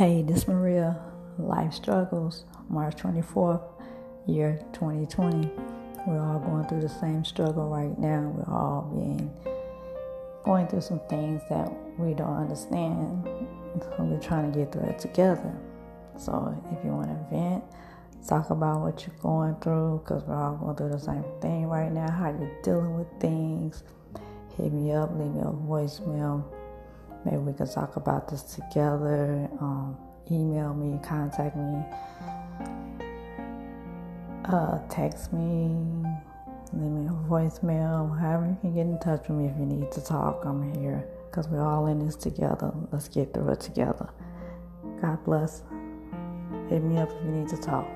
Hey, this Maria, Life Struggles, March 24th, year 2020. We're all going through the same struggle right now. We're all being going through some things that we don't understand. So we're trying to get through it together. So if you want to vent, talk about what you're going through, because we're all going through the same thing right now, how you're dealing with things, hit me up, leave me a voicemail Maybe we can talk about this together. Um, contact me, uh, text me, leave me a voicemail, however you can get in touch with me if you need to talk. I'm here because we're all in this together. Let's get through it together. God bless. Hit me up if you need to talk.